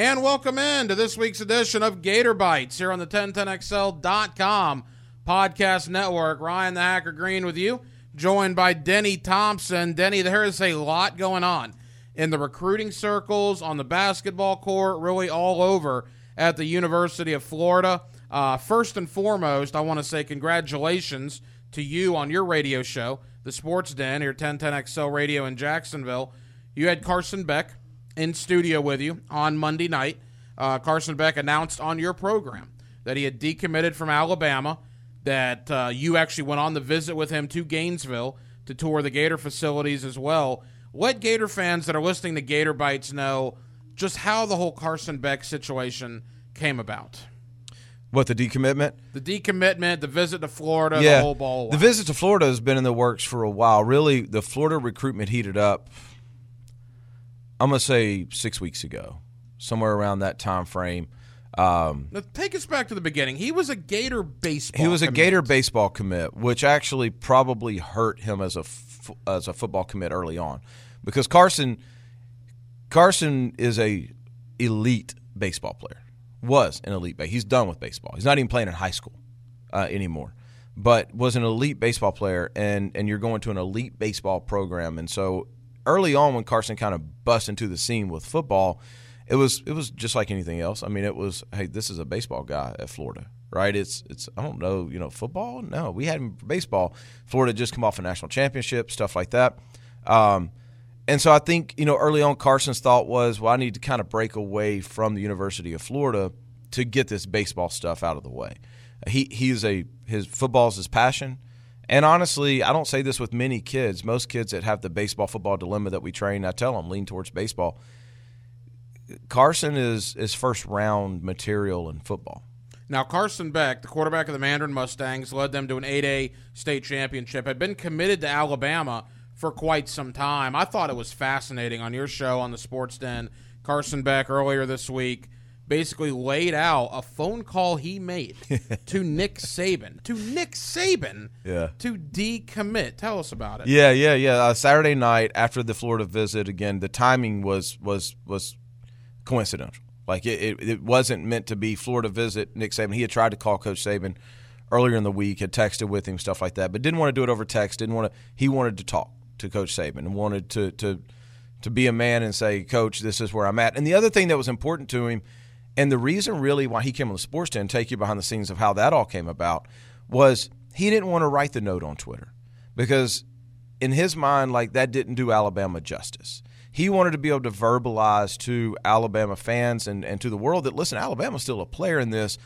And welcome in to this week's edition of Gator Bites here on the 1010XL.com podcast network. Ryan the Hacker Green with you, joined by Denny Thompson. Denny, there is a lot going on in the recruiting circles, on the basketball court, really all over at the University of Florida. Uh, first and foremost, I want to say congratulations to you on your radio show, The Sports Den, here 1010XL Radio in Jacksonville. You had Carson Beck in studio with you on Monday night. Uh, Carson Beck announced on your program that he had decommitted from Alabama, that uh, you actually went on the visit with him to Gainesville to tour the Gator facilities as well. Let Gator fans that are listening to Gator Bites know just how the whole Carson Beck situation came about. What the decommitment? The decommitment, the visit to Florida, yeah, the whole ball. The visit to Florida has been in the works for a while. Really, the Florida recruitment heated up. I'm gonna say six weeks ago, somewhere around that time frame. Um, now, take us back to the beginning. He was a Gator baseball. He was commit. a Gator baseball commit, which actually probably hurt him as a f- as a football commit early on, because Carson Carson is a elite baseball player. Was an elite. He's done with baseball. He's not even playing in high school uh, anymore, but was an elite baseball player, and and you're going to an elite baseball program, and so early on when Carson kind of bust into the scene with football, it was it was just like anything else. I mean, it was hey, this is a baseball guy at Florida, right? It's it's I don't know, you know, football. No, we had baseball. Florida just come off a national championship, stuff like that. Um, and so I think you know early on Carson's thought was, well, I need to kind of break away from the University of Florida to get this baseball stuff out of the way. He he's a his football's his passion. And honestly, I don't say this with many kids. Most kids that have the baseball football dilemma that we train, I tell them lean towards baseball. Carson is is first round material in football. Now, Carson Beck, the quarterback of the Mandarin Mustangs, led them to an 8A state championship, had been committed to Alabama for quite some time. I thought it was fascinating on your show on the Sports Den. Carson Beck earlier this week basically laid out a phone call he made to Nick Saban, to Nick Saban, yeah. to decommit. Tell us about it. Yeah, yeah, yeah. Uh, Saturday night after the Florida visit, again, the timing was was was coincidental. Like it, it, it wasn't meant to be Florida visit Nick Saban. He had tried to call Coach Saban earlier in the week, had texted with him, stuff like that, but didn't want to do it over text. Didn't want to. He wanted to talk to Coach Saban and wanted to to to be a man and say, Coach, this is where I'm at. And the other thing that was important to him and the reason really why he came on the sports den, take you behind the scenes of how that all came about, was he didn't want to write the note on Twitter because in his mind, like that didn't do Alabama justice. He wanted to be able to verbalize to Alabama fans and, and to the world that listen, Alabama's still a player in this.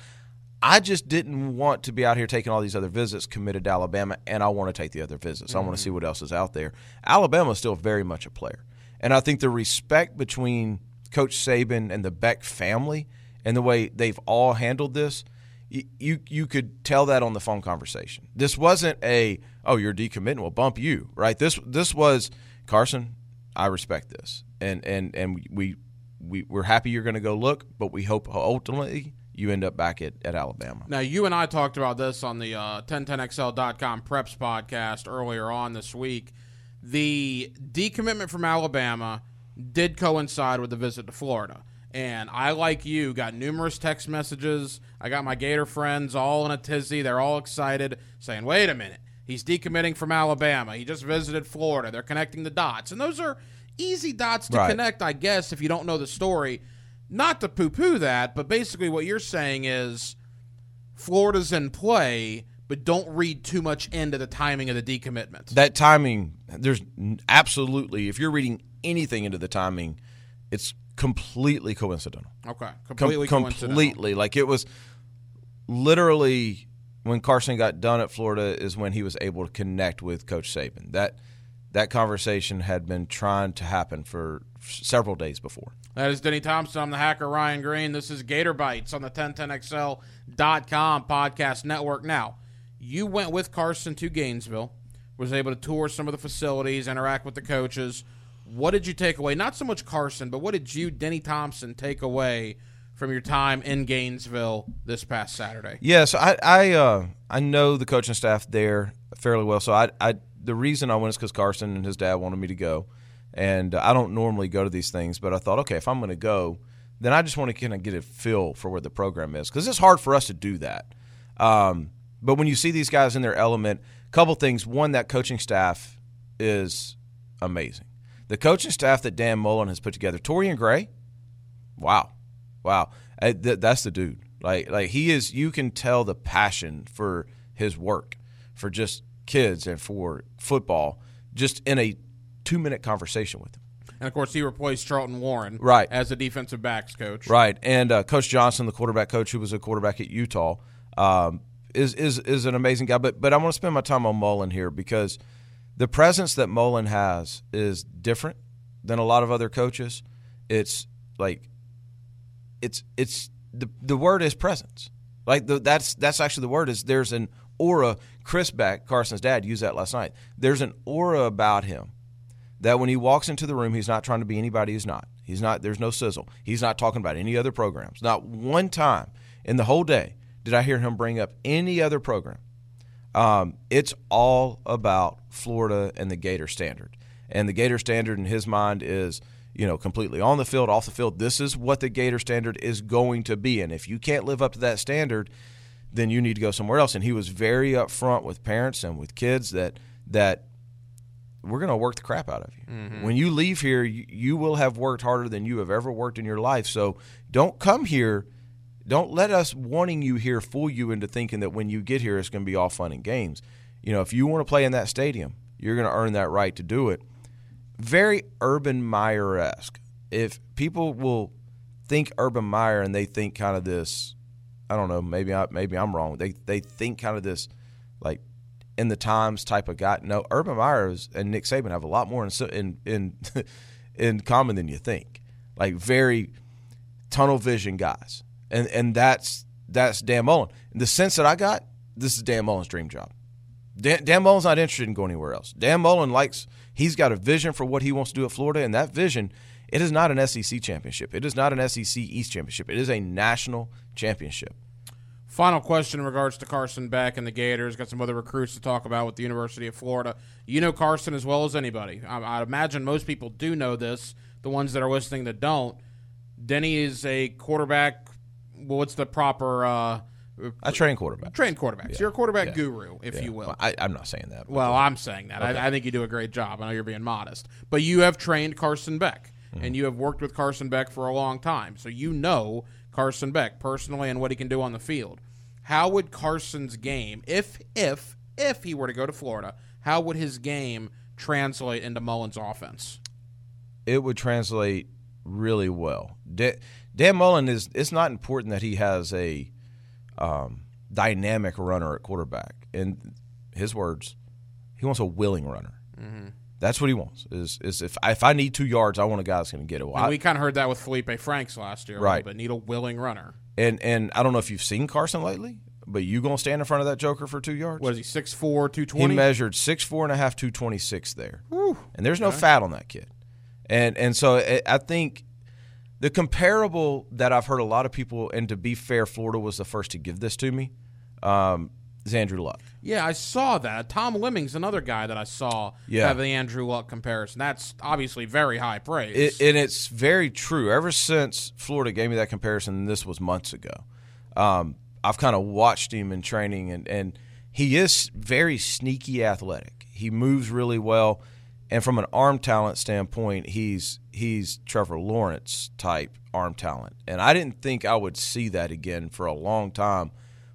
I just didn't want to be out here taking all these other visits committed to Alabama, and I want to take the other visits. Mm-hmm. I want to see what else is out there. Alabama's still very much a player. And I think the respect between Coach Saban and the Beck family and the way they've all handled this, you, you could tell that on the phone conversation. This wasn't a oh you're decommitting, we'll bump you right. This this was Carson. I respect this, and and and we we we're happy you're going to go look, but we hope ultimately you end up back at, at Alabama. Now, you and I talked about this on the uh, 1010XL.com preps podcast earlier on this week. The decommitment from Alabama did coincide with the visit to Florida. And I, like you, got numerous text messages. I got my Gator friends all in a tizzy. They're all excited, saying, wait a minute. He's decommitting from Alabama. He just visited Florida. They're connecting the dots. And those are easy dots to right. connect, I guess, if you don't know the story. Not to poo poo that, but basically what you're saying is Florida's in play, but don't read too much into the timing of the decommitment. That timing, there's absolutely, if you're reading anything into the timing, it's completely coincidental. Okay, completely Com- completely. Like it was literally when Carson got done at Florida is when he was able to connect with Coach Saban. That that conversation had been trying to happen for several days before. That is Denny Thompson. I'm the hacker Ryan Green. This is Gator Bites on the 1010XL.com podcast network. Now, you went with Carson to Gainesville, was able to tour some of the facilities, interact with the coaches. What did you take away? Not so much Carson, but what did you, Denny Thompson, take away from your time in Gainesville this past Saturday? Yes, yeah, so I I, uh, I know the coaching staff there fairly well. So I, I the reason I went is because Carson and his dad wanted me to go, and I don't normally go to these things, but I thought, okay, if I'm going to go, then I just want to kind of get a feel for where the program is because it's hard for us to do that. Um, but when you see these guys in their element, couple things. One, that coaching staff is amazing. The coaching staff that Dan Mullen has put together, Torrian Gray, wow, wow, th- that's the dude. Like, like he is. You can tell the passion for his work, for just kids and for football, just in a two-minute conversation with him. And of course, he replaced Charlton Warren Right. as the defensive backs coach. Right, and uh, Coach Johnson, the quarterback coach, who was a quarterback at Utah, um, is is is an amazing guy. But but I want to spend my time on Mullen here because the presence that Mullen has is different than a lot of other coaches. It's like it's it's the the word is presence. Like the, that's that's actually the word is there's an aura. Chris Beck, Carson's dad, used that last night. There's an aura about him that when he walks into the room, he's not trying to be anybody he's not. He's not. There's no sizzle. He's not talking about any other programs. Not one time in the whole day did I hear him bring up any other program. Um, it's all about Florida and the Gator standard, and the Gator standard in his mind is you know completely on the field, off the field. This is what the Gator standard is going to be, and if you can't live up to that standard, then you need to go somewhere else. And he was very upfront with parents and with kids that that we're going to work the crap out of you. When you leave here, you, you will have worked harder than you have ever worked in your life. So don't come here. Don't let us wanting you here fool you into thinking that when you get here, it's going to be all fun and games. You know, if you want to play in that stadium, you're going to earn that right to do it. Very Urban Meyer esque. If people will think Urban Meyer and they think kind of this, I don't know, maybe I maybe I'm wrong. They they think kind of this like in the times type of guy. No, Urban Meyer and Nick Saban have a lot more in in in, in common than you think. Like very tunnel vision guys, and and that's that's Dan Mullen. In the sense that I got, this is Dan Mullen's dream job. Dan, Dan Mullen's not interested in going anywhere else. Dan Mullen likes he's got a vision for what he wants to do at Florida, and that vision it is not an SEC championship. It is not an SEC East championship. It is a national championship. Final question in regards to Carson Beck and the Gators. Got some other recruits to talk about with the University of Florida. You know Carson as well as anybody. I, I imagine most people do know this. The ones that are listening that don't. Denny is a quarterback. Well, what's the proper uh, I train quarterback. Train quarterbacks. So you're a quarterback Yeah. guru, if Yeah. you will. I, I'm not saying that. Well, I'm saying that. I, I think you do a great job. I know you're being modest, but you have trained Carson Beck, and you have worked with Carson Beck for a long time, so you know Carson Beck personally and what he can do on the field. How would Carson's game, if if if he were to go to Florida, how would his game translate into Mullen's offense? it would translate really well. Da- Dan Mullen is. It's not important that he has a um, dynamic runner at quarterback. In his words, he wants a willing runner. That's what he wants. Is is if if I need two yards, I want a guy that's going to get it. Well, And I- we kind of heard that with Feleipe Franks last year, Right. But need a willing runner. and and I don't know if you've seen Carson lately, but you going to stand in front of that Joker for two yards? What is he? 6'4", He 220? measured six four and a half, two twenty six there, and there's no fat on that kid, and and so I- I think the comparable that I've heard a lot of people, and to be fair, Florida was the first to give this to me, um, is Andrew Luck. Yeah, I saw that. Tom Lemming's another guy that I saw Yeah. have the Andrew Luck comparison. That's obviously very high praise. It, and it's very true. Ever since Florida gave me that comparison, this was months ago, um, I've kind of watched him in training, and, and he is very sneaky athletic. He moves really well, and from an arm talent standpoint, he's he's Trevor Lawrence type arm talent. And I didn't think I would see that again for a long time,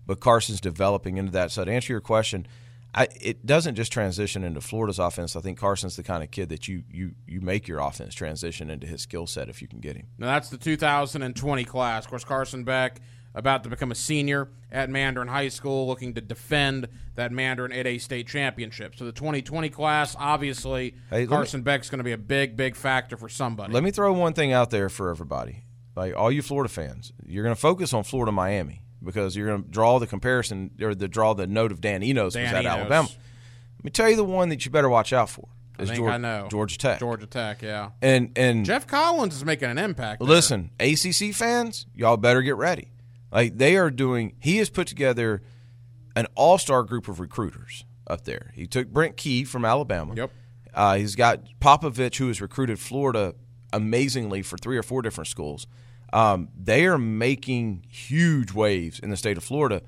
but Carson's developing into that. So to answer your question, I, it doesn't just transition into Florida's offense. I think Carson's the kind of kid that you you you make your offense transition into his skill set if you can get him. now that's the 2020 class. Of course, Carson Beck about to become a senior at Mandarin High School, looking to defend that Mandarin 8A state championship. So the 2020 class, obviously, Hey, let me- Carson Beck's going to be a big, big factor for somebody. Let me throw one thing out there for everybody, like all you Florida fans. You're going to focus on Florida Miami because you're going to draw the comparison or the draw the note of Dan Enos Dan was at Enos. Alabama. Let me tell you the one that you better watch out for. I Is think Geor- I know. Georgia Tech. Georgia Tech, yeah. And and Geoff Collins is making an impact. there. Listen, ACC fans, y'all better get ready. Like they are doing. He has put together an all-star group of recruiters up there. He took Brent Key from Alabama. Yep. Uh, he's got Popovich, who has recruited Florida amazingly for three or four different schools. Um, they are making huge waves in the state of Florida,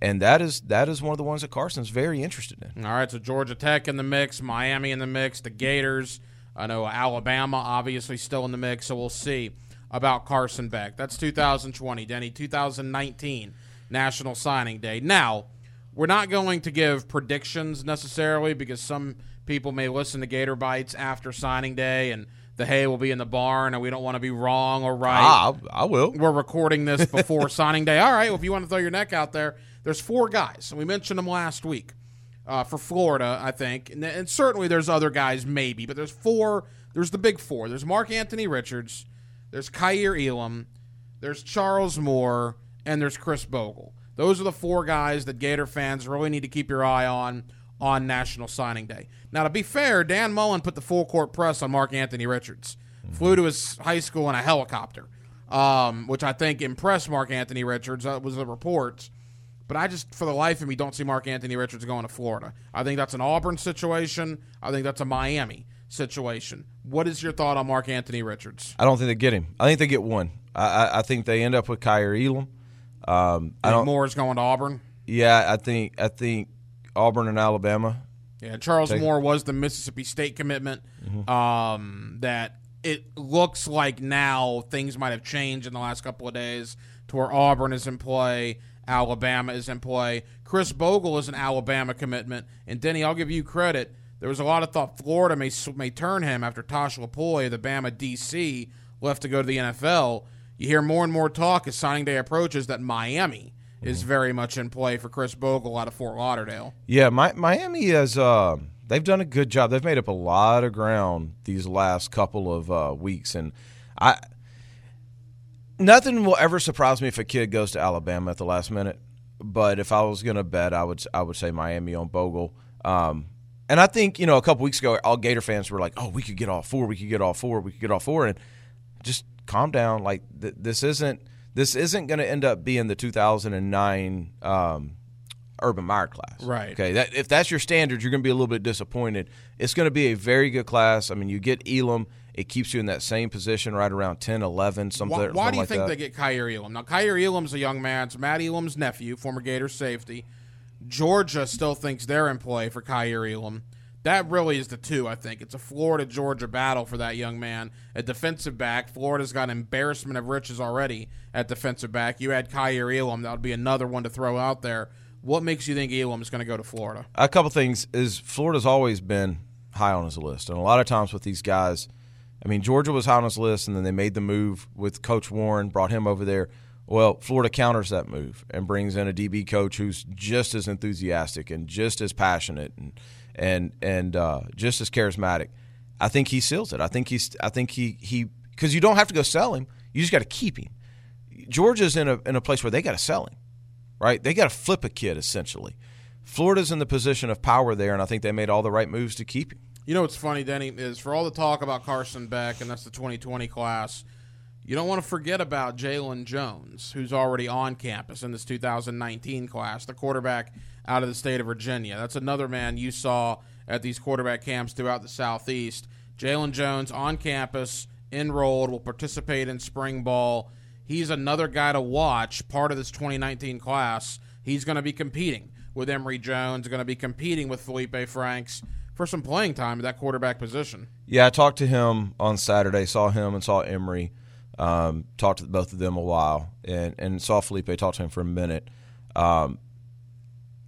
and that is that is one of the ones that Carson's very interested in. All right, so Georgia Tech in the mix, Miami in the mix, the Gators. I know Alabama obviously still in the mix, so we'll see about Carson Beck. That's 2020, Denny. 2019 National Signing Day. Now, we're not going to give predictions necessarily because some people may listen to Gator Bites after signing day and the hay will be in the barn and we don't want to be wrong or right. Ah, I will. We're recording this before signing day. All right, well, if you want to throw your neck out there, there's four guys, and we mentioned them last week uh, for Florida, I think, and, and, certainly there's other guys, maybe, but there's four. There's the big four. There's Mark Anthony Richards, there's Kaiir Elam, there's Charles Moore, and there's Chris Bogle. Those are the four guys that Gator fans really need to keep your eye on on National Signing Day. Now, to be fair, Dan Mullen put the full court press on Mark Anthony Richards. Mm-hmm. Flew to his high school in a helicopter, um, which I think impressed Mark Anthony Richards. That was the reports. But I just, for the life of me, don't see Mark Anthony Richards going to Florida. I think that's an Auburn situation. I think that's a Miami situation. What is your thought on Mark Anthony Richards? I don't think they get him. I think they get one. I, I, I think they end up with Kaiir Elam. Um, I don't. Moore's going to Auburn. Yeah, I think I think Auburn and Alabama. Yeah, Charles take, Moore was the Mississippi State commitment. Mm-hmm. Um, that it looks like now things might have changed in the last couple of days to where Auburn is in play Alabama is in play. Chris Bogle is an Alabama commitment. And Denny, I'll give you credit. There was a lot of thought Florida may may turn him after Tosh Lupoi, the Bama DC, left to go to the NFL. You hear more and more talk as signing day approaches that Miami is mm-hmm. very much in play for Chris Bogle out of Fort Lauderdale. Yeah, my, Miami has uh, they've done a good job. They've made up a lot of ground these last couple of uh, weeks, and I nothing will ever surprise me if a kid goes to Alabama at the last minute. But if I was going to bet, I would I would say Miami on Bogle. Um, and I think you know a couple weeks ago, all Gator fans were like, "Oh, we could get all four. We could get all four. We could get all four. And just calm down. Like th- this isn't this isn't going to end up being the 2009 um, Urban Meyer class. Right. Okay. That if that's your standard, you're going to be a little bit disappointed. It's going to be a very good class. I mean, you get Elam it keeps you in that same position right around 10, 11, something. Why, why do you like think that. they get Kaiir Elam? Now, Kaiir Elam's a young man. It's Matt Elam's nephew, former Gator safety. Georgia still thinks they're in play for Kaiir Elam. That really is the two, I think. It's a Florida Georgia battle for that young man. A defensive back. Florida's got embarrassment of riches already at defensive back. You add Kaiir Elam, that would be another one to throw out there. What makes you think Elam is going to go to Florida? A couple things is Florida's always been high on his list, and a lot of times with these guys, I mean, Georgia was high on his list, and then they made the move with Coach Warren, brought him over there. Well, Florida counters that move and brings in a DB coach who's just as enthusiastic and just as passionate and and and uh, just as charismatic. I think he seals it. I think he's. I think he he because you don't have to go sell him. You just got to keep him. Georgia's in a in a place where they got to sell him, right? They got to flip a kid essentially. Florida's in the position of power there, and I think they made all the right moves to keep him. You know what's funny, Denny, is for all the talk about Carson Beck, and that's the 2020 class, you don't want to forget about Jalon Jones, who's already on campus in this 2019 class, the quarterback out of the state of Virginia. That's another man you saw at these quarterback camps throughout the Southeast. Jalon Jones on campus, enrolled, will participate in spring ball. He's another guy to watch, part of this 2019 class. He's going to be competing with Emory Jones, going to be competing with Feleipe Franks for some playing time at that quarterback position. Yeah, I talked to him on Saturday, saw him and saw Emory. Um, talked to both of them a while, and, and saw Feleipe. Talked to him for a minute. Um,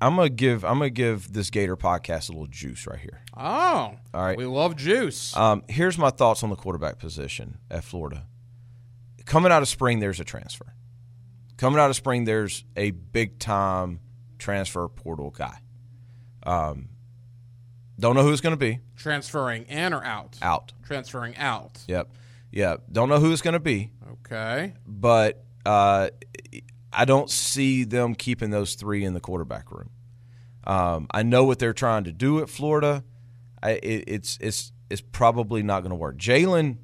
I'm gonna give I'm gonna give this Gator podcast a little juice right here. Oh, all right. We love juice. Um, here's my thoughts on the quarterback position at Florida. Coming out of spring, there's a transfer. Coming out of spring, there's a big time transfer portal guy. Um, don't know who it's going to be. Transferring in or out? Out. Transferring out. Yep. Yeah. Don't know who it's going to be. Okay. But uh, I don't see them keeping those three in the quarterback room. Um, I know what they're trying to do at Florida. I, it, it's it's it's probably not going to work. Jalen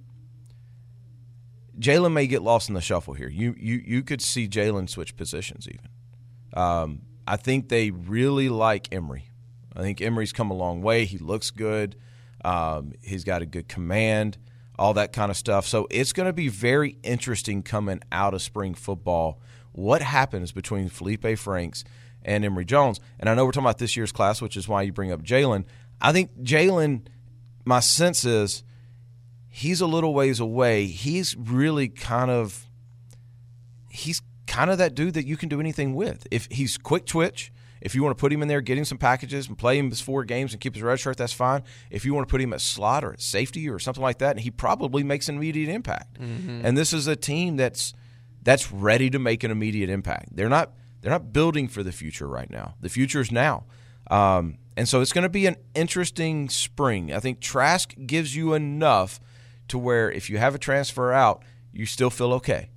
Jalon may get lost in the shuffle here. You you you could see Jalon switch positions even. Um, I think they really like Emory. I think Emory's come a long way. He looks good. Um, he's got a good command. All that kind of stuff. So it's going to be very interesting coming out of spring football. What happens between Feleipe Franks and Emory Jones? And I know we're talking about this year's class, which is why you bring up Jalon. I think Jalon, my sense is he's a little ways away. He's really kind of he's kind of that dude that you can do anything with. If he's quick twitch, if you want to put him in there, get him some packages and play him his four games and keep his red shirt, that's fine. If you want to put him at slot or at safety or something like that, and he probably makes an immediate impact. Mm-hmm. And this is a team that's that's ready to make an immediate impact. They're not they're not building for the future right now. The future is now. Um, and so it's going to be an interesting spring. I think Trask gives you enough to where if you have a transfer out, you still feel okay.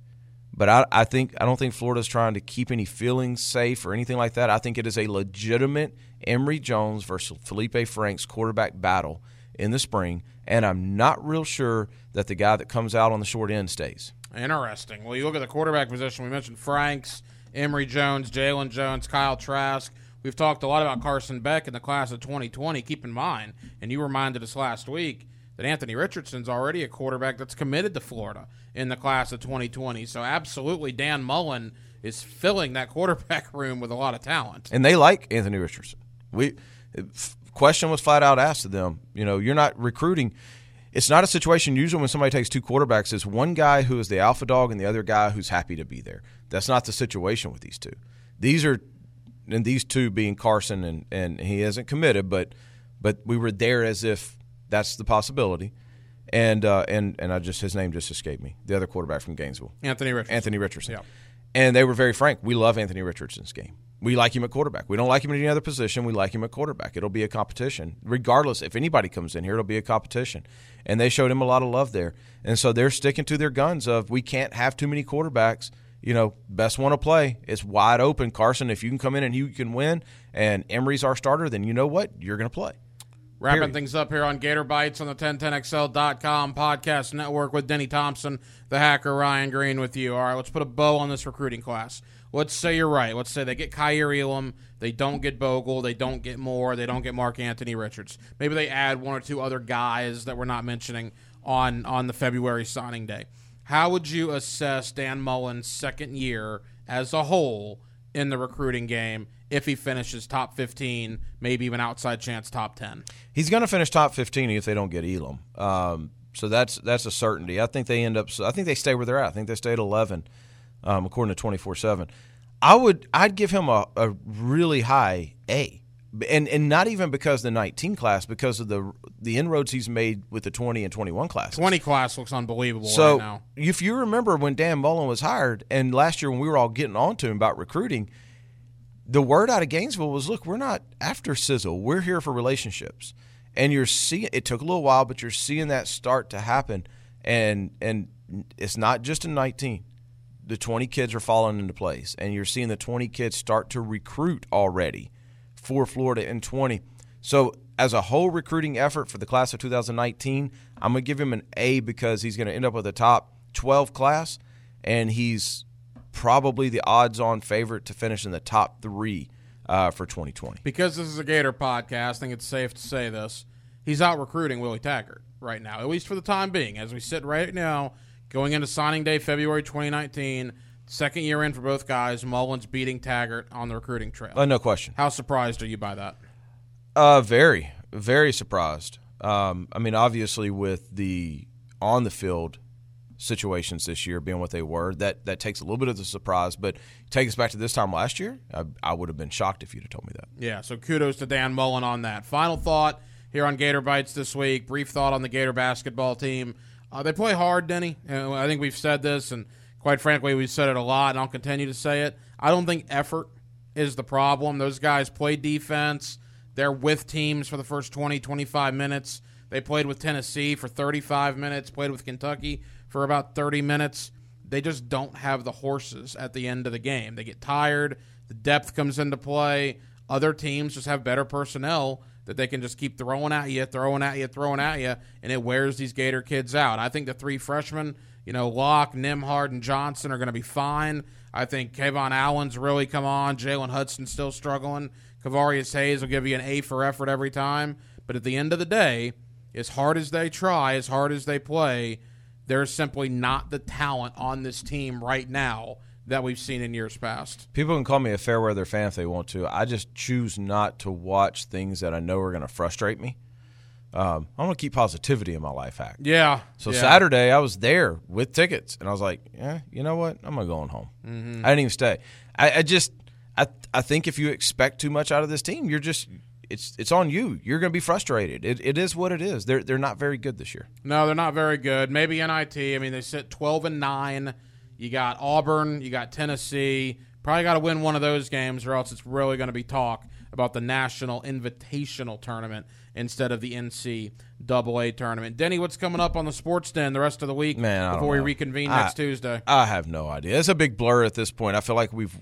But I, I think I don't think Florida's trying to keep any feelings safe or anything like that. I think it is a legitimate Emory Jones versus Feleipe Franks quarterback battle in the spring, and I'm not real sure that the guy that comes out on the short end stays. Interesting. Well, you look at the quarterback position. We mentioned Franks, Emory Jones, Jalon Jones, Kyle Trask. We've talked a lot about Carson Beck in the class of 2020. Keep in mind, and you reminded us last week that Anthony Richardson's already a quarterback that's committed to Florida in the class of 2020. So absolutely, Dan Mullen is filling that quarterback room with a lot of talent. And they like Anthony Richardson. We question was flat out asked to them. You know, you're not recruiting. It's not a situation usually when somebody takes two quarterbacks. It's one guy who is the alpha dog and the other guy who's happy to be there. That's not the situation with these two. These are, and these two being Carson and and he hasn't committed, but but we were there as if that's the possibility. And uh, and and I just his name just escaped me. The other quarterback from Gainesville, Anthony Richardson. Anthony Richardson. Yeah. And they were very frank. We love Anthony Richardson's game. We like him at quarterback. We don't like him in any other position. We like him at quarterback. It'll be a competition. Regardless, if anybody comes in here, it'll be a competition. And they showed him a lot of love there. And so they're sticking to their guns of we can't have too many quarterbacks. You know, best one to play. It's wide open. Carson, if you can come in and you can win, and Emory's our starter, then you know what? You're going to play. Wrapping Period. things up here on Gator Bites on the 1010XL.com podcast network with Denny Thompson, the hacker Ryan Green with you. All right, let's put a bow on this recruiting class. Let's say you're right. Let's say they get Kaiir Elam, they don't get Bogle, they don't get Moore, they don't get Mark Anthony Richards. Maybe they add one or two other guys that we're not mentioning on on the February signing day. How would you assess Dan Mullen's second year as a whole in the recruiting game? If he finishes top 15, maybe even outside chance top 10. He's going to finish top 15 if they don't get Elam. Um, so that's that's a certainty. I think they end up. I think they stay where they're at. I think they stay at 11, um, according to 24 seven. I would I'd give him a, a really high A, and and not even because the 19 class, because of the the inroads he's made with the 20 and 21 class. 20 class looks unbelievable so right now. if you remember when Dan Mullen was hired, and last year when we were all getting on to him about recruiting the word out of Gainesville was, look, we're not after sizzle. We're here for relationships. And you're seeing it took a little while, but you're seeing that start to happen. And and it's not just in 19. The 20 kids are falling into place, and you're seeing the 20 kids start to recruit already for Florida in 20. So as a whole recruiting effort for the class of 2019, I'm gonna give him an A because he's gonna end up with a top 12 class, and he's probably the odds-on favorite to finish in the top three uh, for 2020. Because this is a Gator podcast, I think it's safe to say this. He's out recruiting Willie Taggart right now, at least for the time being. As we sit right now, going into signing day, February 2019, second year in for both guys. Mullen's beating Taggart on the recruiting trail. Uh, no question. How surprised are you by that? Uh, very, very surprised. Um, I mean, obviously, with the on the field situations this year being what they were. That that takes a little bit of the surprise, but take us back to this time last year. I, I would have been shocked if you'd have told me that. Yeah, so kudos to Dan Mullen on that. Final thought here on Gator Bites this week. Brief thought on the Gator basketball team. Uh, they play hard, Denny. Uh, I think we've said this, and quite frankly, we've said it a lot, and I'll continue to say it. I don't think effort is the problem. Those guys play defense. They're with teams for the first 20, 25 minutes. They played with Tennessee for 35 minutes, played with Kentucky for about 30 minutes. They just don't have the horses at the end of the game. They get tired. The depth comes into play. Other teams just have better personnel that they can just keep throwing at you, throwing at you, throwing at you, and it wears these Gator kids out. I think the three freshmen, you know, Locke, Nembhard, and Johnson are going to be fine. I think KeVaughn Allen's really come on. Jalen Hudson's still struggling. Kevarrius Hayes will give you an A for effort every time. But at the end of the day, as hard as they try, as hard as they play, there's simply not the talent on this team right now that we've seen in years past. People can call me a fair weather fan if they want to. I just choose not to watch things that I know are going to frustrate me. Um, I want to keep positivity in my life hack. Yeah. So yeah. Saturday, I was there with tickets, and I was like, "Yeah, you know what? I'm gonna go on home." Mm-hmm. I didn't even stay. I, I just, I, I think if you expect too much out of this team, you're just, it's, it's on you. You're gonna be frustrated. It, it is what it is. They're, they're not very good this year. No, they're not very good. Maybe NIT. I mean, they sit 12 and nine. You got Auburn. You got Tennessee. Probably got to win one of those games, or else it's really going to be talk about the National Invitational Tournament instead of the NCAA tournament. Denny, what's coming up on the Sports Den the rest of the week Man, before we reconvene I- next Tuesday? I have no idea. It's a big blur at this point. I feel like we've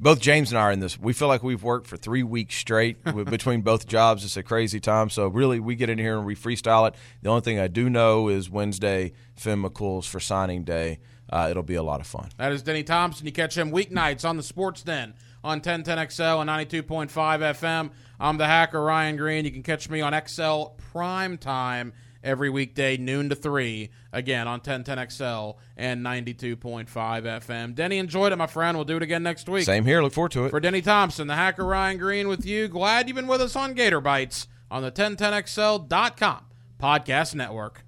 both James and I are in this. We feel like we've worked for three weeks straight between both jobs. It's a crazy time. So really, we get in here and we freestyle it. The only thing I do know is Wednesday, Finn McCool's for signing day. Uh, it'll be a lot of fun. That is Denny Thompson. You catch him weeknights on the Sports Den on 1010XL and 92.5 FM. I'm the hacker, Ryan Green. You can catch me on XL Prime Time every weekday, noon to 3, again on 1010XL and 92.5 FM. Denny, enjoyed it, my friend. We'll do it again next week. Same here. Look forward to it. For Denny Thompson, the hacker, Ryan Green with you. Glad you've been with us on Gator Bites on the 1010XL.com podcast network.